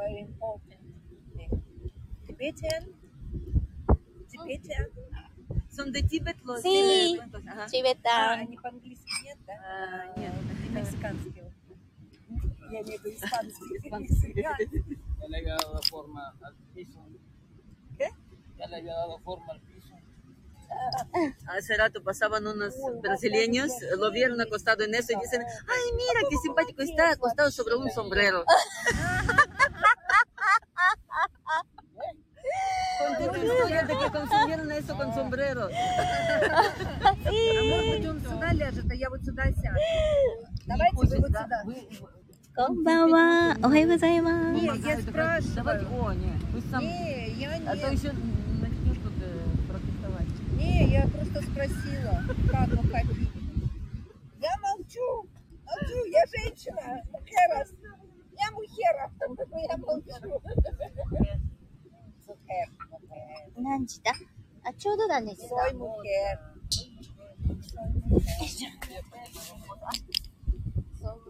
very important thing. Tibetan? Tibetan? Son de Tíbet los Sí. de- ¿cuántos? Ajá. А, Тибетан. они по-английски нет, да? А, нет, это мексиканский. Я имею в виду испанский. Испанский. Ya le había dado forma al piso. ¿Qué? Ya le había dado forma al piso. Hace rato pasaban unos brasileños, lo vieron acostado en eso y dicen, ay, mira qué simpático está acostado sobre un sombrero. Imagínate tú, estudiante que consumieron eso con sombrero. А может сюда ляжет, а я вот сюда сяду. Давайте вы вот сюда. Конбава, ой, вы Не, я спрашиваю. о, не. Не, А то еще начнешь тут протестовать. Не, я просто спросила, как вы. Я молчу. Молчу, я женщина. Мухерас. Я мухеров, я молчу. мухер. 何時だあ、ちょうどだね、時 Soy 間。 mujer.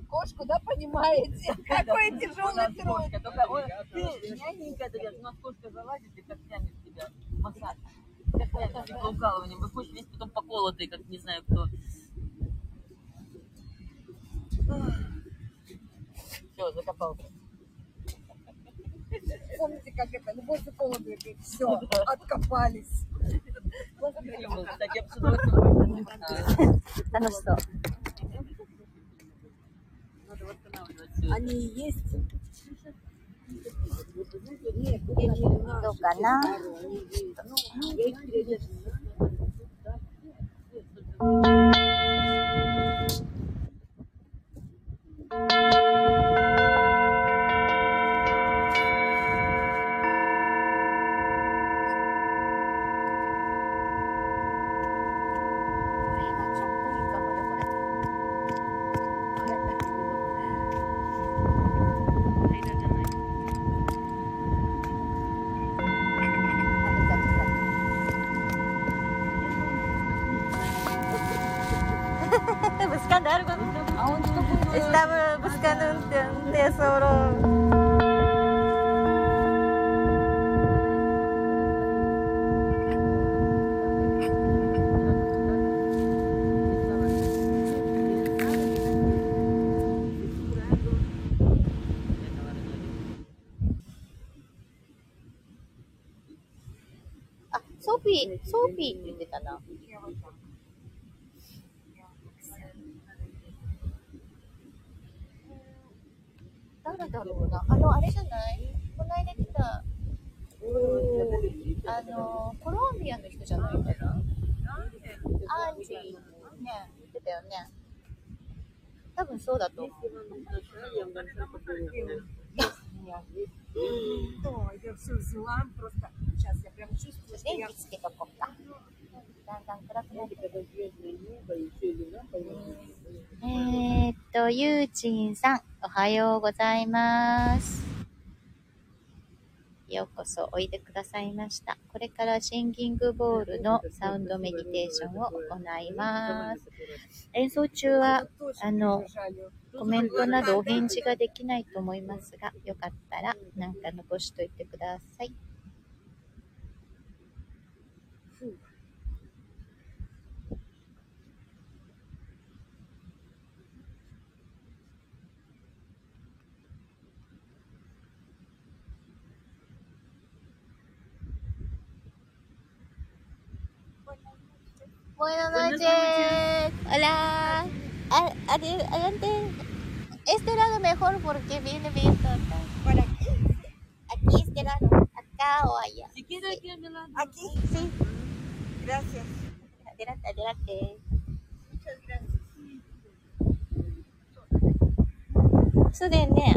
Кошку, да, понимаете? Какой тяжелый труд. Кошка, только он- ты мягенькая, ты говоришь, у нас кошка залазит и как тянет тебя. Массаж. Как тянет тебя укалыванием. Выходишь весь потом поколотый, как не знаю кто. Все, закопался. помните, как это, любовь и холодно, все, откопались. Да ну что? Они есть? Нет, только она. Ну, я их переодержу. ソフィー、ソフィーって言ってたな。誰だろうな。あの、あれじゃない？この間来た、あの、コロンビアの人じゃないかな。アンジー、ね、言ってたよね。多分そうだと思う。То, я все взяла, просто сейчас я прям чувствую, что 電 я 気つけとこうか。だんだん暗くなってくる。えーっと、ゆうちんさん、おはようございます。 ようこそおいでくださいました。これからシンギングボールのサウンドメディテーションを行います。演奏中は、あの、コメントなどお返事ができないと思いますが、よかったら何か残しといてください。Buenas Buenas noches. Hola. A- ade- Adelante. Este lado mejor porque viene viento acá. Por aquí. Aquí, este lado. Acá o allá. Si quieres aquí a mi lado. Aquí. Sí. Gracias. Adelante, adelante. Muchas gracias. そうだよね。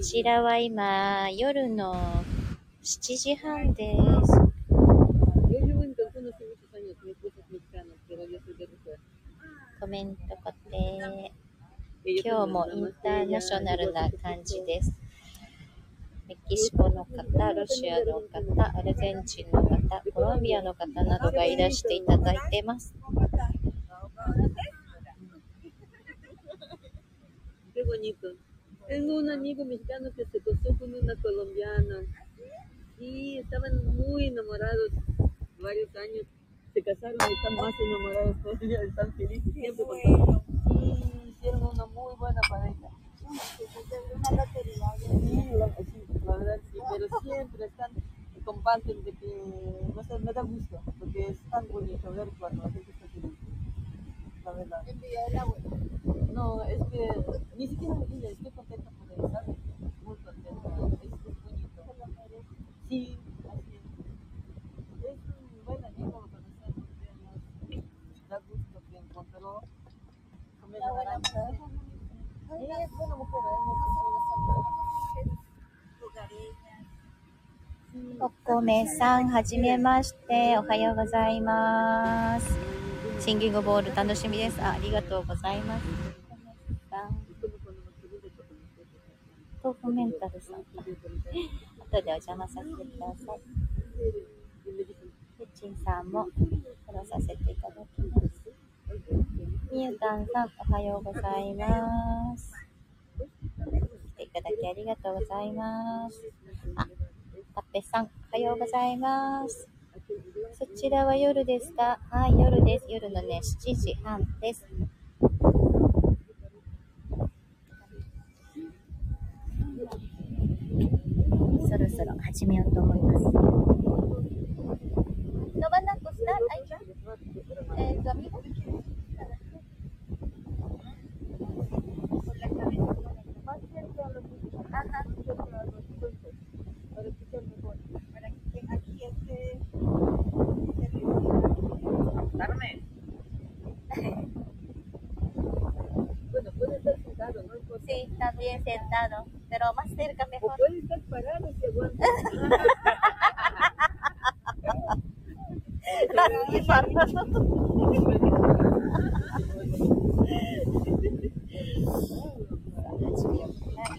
ちらは今、夜の7時半です。コメント固定。今日もインターナショナルな感じです。メキシコの方、ロシアの方、アルゼンチンの方、コロンビアの方などがいらしていただいてます。Tengo un amigo mexicano que se casó con una colombiana y estaban muy enamorados varios años. Se casaron y están más enamorados todavía, están felices siempre con todo. Sí, hicieron una muy buena pareja. Una lotería. Sí, la, sí, la verdad sí, pero siempre están y comparten de que no sé, me da gusto, porque es tan bonito ver cuando la gente feliz. La verdad. Envió el abuelo. No, es que ni siquiera me diga, estoy contenta por él, ¿sabes? Muy contenta, es, es bonito. Sí, así es. Es un buen amigo, lo conocemos, ya nos da gusto que encontró comer Una buena naranja. mujer. Sí, es buena mujer, es Lugareña. Sí. お米さん、はじめまして。おはようございます。シンギングボール楽しみです。あありがとうございます。豆腐メンタルさん。後でお邪魔させてください。ペチンさんもフォローさせていただきます。みゆたんさん、おはようございます。来ていただきありがとうございます。あ、たっぺさん、おはようございます。そちらは夜ですかはい、夜です。夜のね、7時半です。そろそろ始めようと思います。¿No van a costar, Ay, eh, ¿Tu amigo? Más cerca a los Ajá. Para escuchar mejor. Para que aquí esté. Carmen. Bueno, puede estar sentado, no importa. Sí, también sentado, pero más cerca O mejor. puede estar parado si aguanta. Lastimar.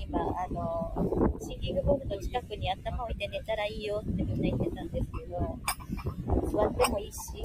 今、あの、シンギングボールの近くに頭を置いて寝たらいいよってみんな言ってたんですけど、座ってもいいし、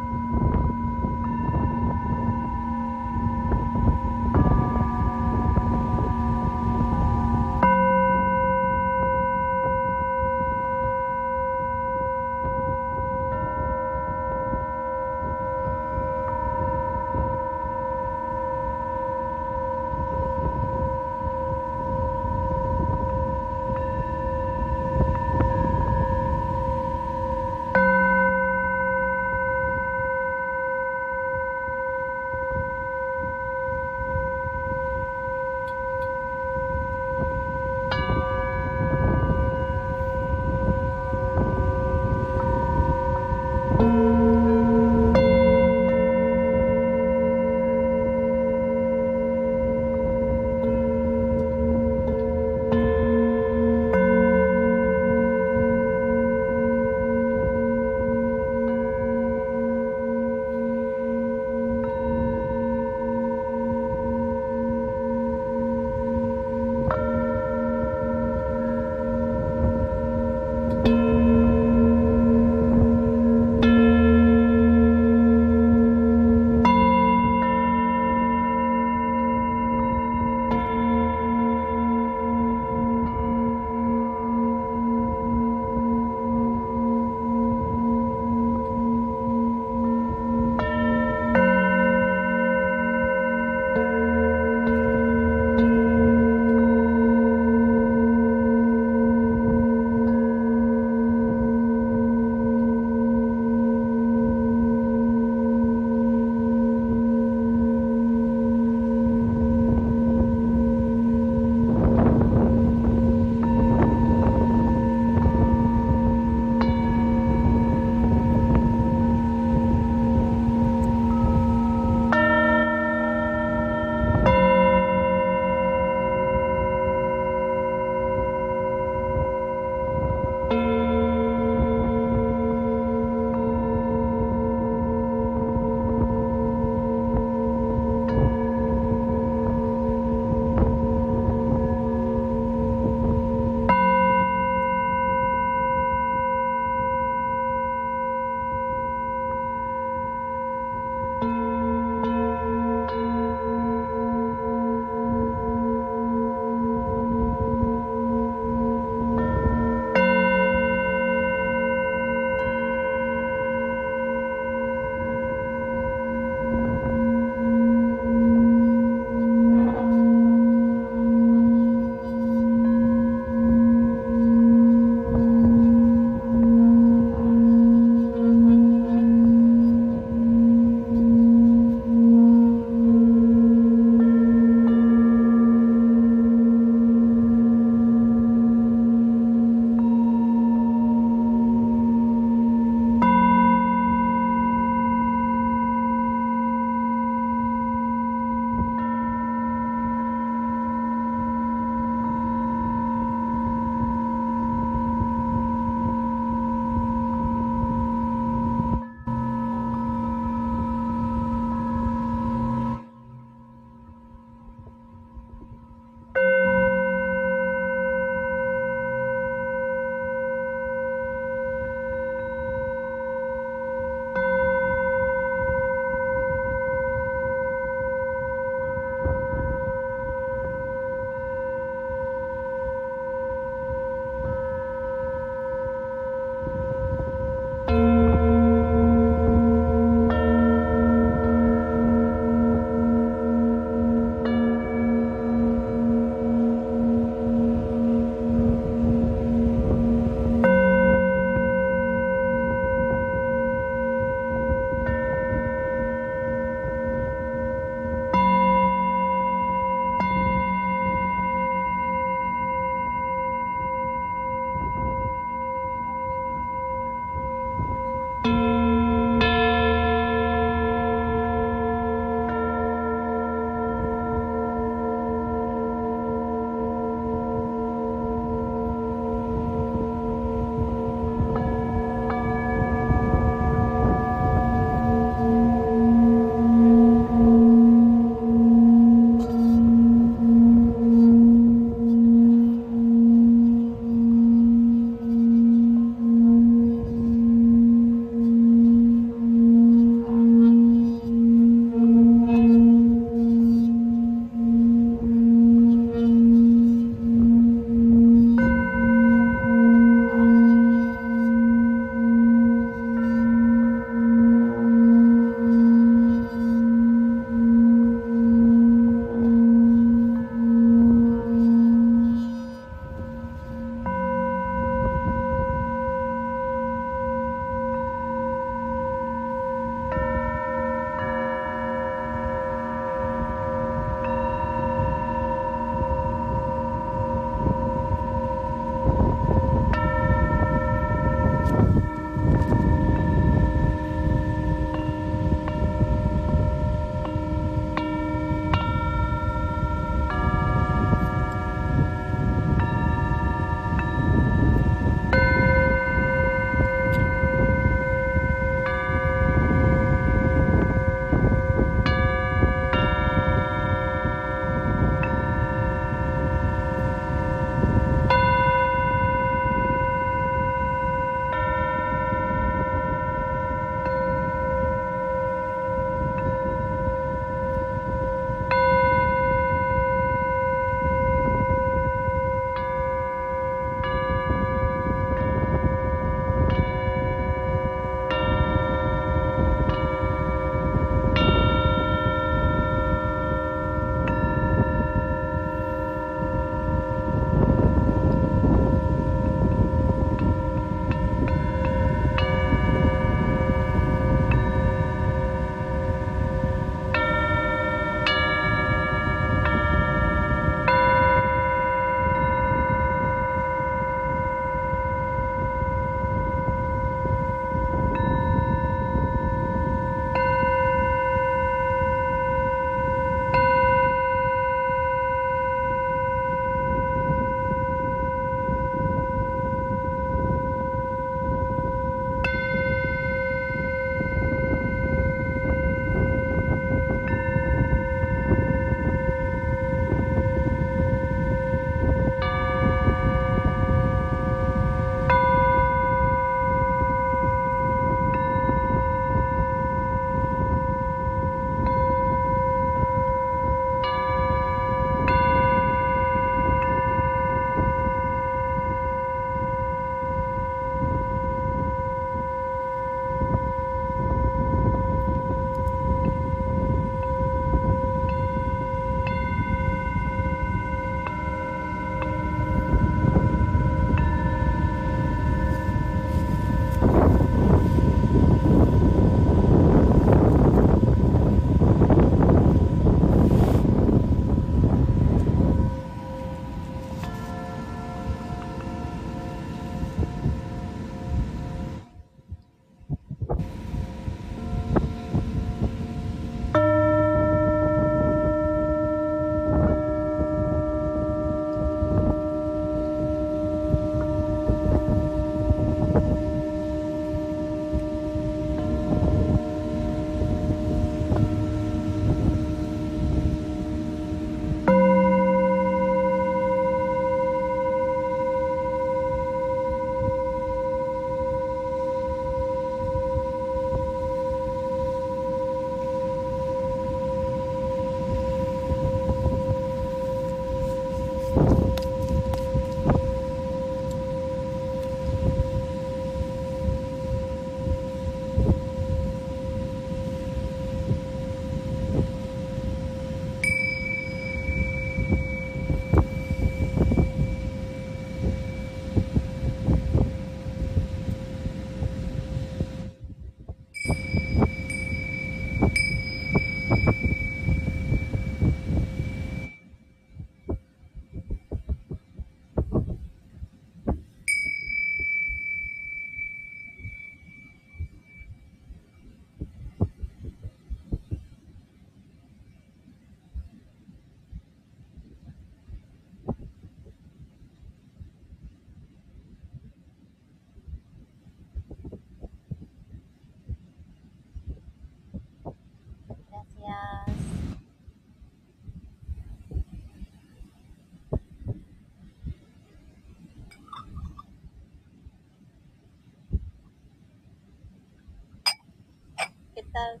さん。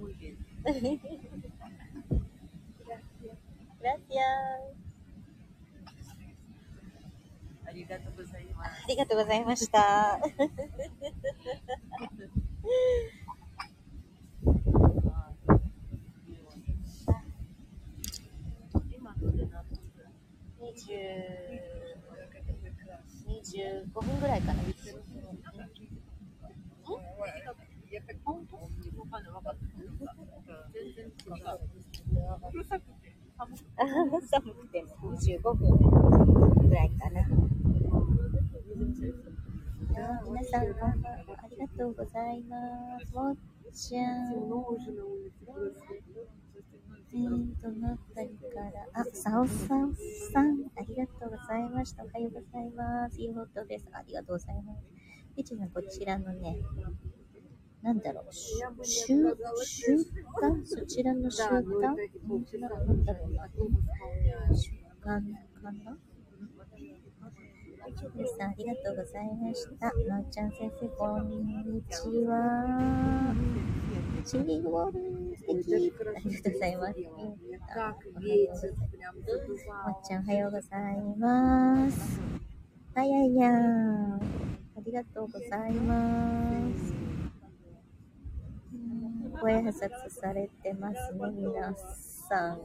Muy bien. Gracias. ありがとうございます。ありがとうございました。25分ぐらいかな。本当わかんないわかんない。全然違う。うるさくて寒くて25分ぐらいかな。あ皆さん、こんばんは。ありがとうございます。もっちゃん。えーと、なったりから、あ、さおさおさん、ありがとうございました。おはようございます。いいことです。ありがとうございます。いちさん、こちらのね、なんだろう、し習習慣？そちらの習慣？うんなんだろうな。習慣かな？皆さん、ありがとうございました。まおちゃん先生、こんにちは。チリゴール素敵。ありがとうございます。まっちゃん、おはようございます。あややん。ありがとうございます。ご挨拶されてますね、皆さん。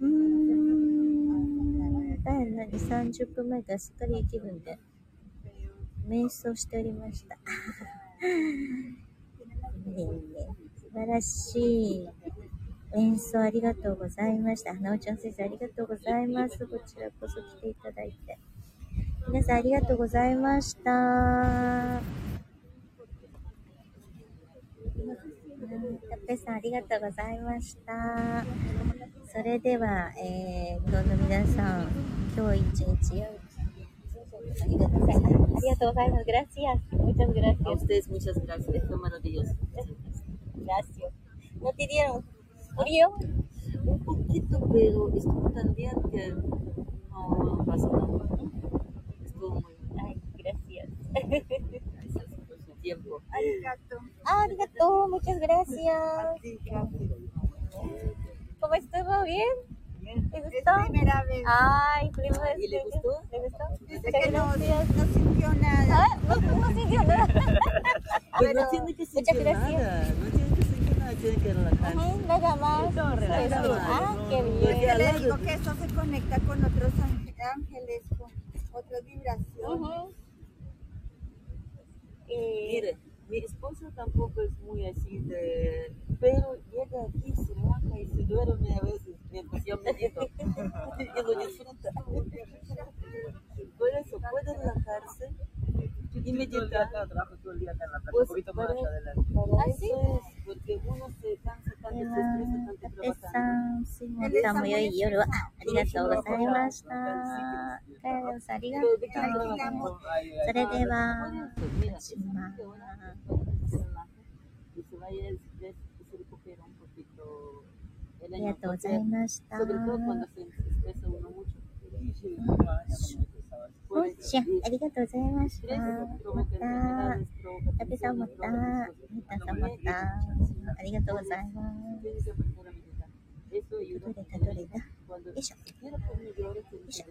うーん、だい何30分前からすっかり気分で瞑想しておりました。い えいえ素晴らしい演奏ありがとうございました。花尾ちゃん先生ありがとうございます。こちらこそ来ていただいて。皆さんありがとうございました。ありがとうございました。それでは、えー、どうぞ皆さん、今日一日よありがとうございます。あグラシアス。もちろんグラシアス。ステージ、もちろんグラシアス。マロディオス。グラシオ。モテディアン。モリオン。オポケット、ペロ、エストコタンディアン、ケン、バスナー。エストコモリオン。はい、グラシアス。Tiempo. Ah, arigato, muchas gracias. ¿Cómo estuvo? ¿Bien? ¿Te gustó? primera vez. Ay, primera vez. ¿Y le gustó? ¿Le gustó? Dice Muchas que no, gracias. no sintió nada. Ah, no, no sintió nada. Pues Bueno, no tiene que muchas sentir gracias. nada. No tiene que sentir nada. Tiene que relajarse. Ajá, nada más. Todo relajado. Ah, qué bien. al Le digo que esto se conecta con otros ángel- ángeles, con otras vibraciones. Ujú. Y- mi esposo tampoco es muy así de... Pero llega aquí, se relaja y se duerme a veces mientras yo medito. y lo disfruta. Por eso puede relajarse y meditar. trabajo todo el día acá en la casa, Pues un poquito para, más adelante. para ¿Ah, sí? eso es, porque uno se cansa tanto, se estresa tanto たっぺ trabajando. さん、すいません。も良い夜を。あありがとうございました。カエルさん、ありがとう。 Ay, ay, それでは、 Mira, しま que ahora se relaja ありがとうございました。おっしゃ、ありがとうございました。また、たけさまた、みたさまた、ありがとうございます。どれだどれだよいしょ。よいしょ。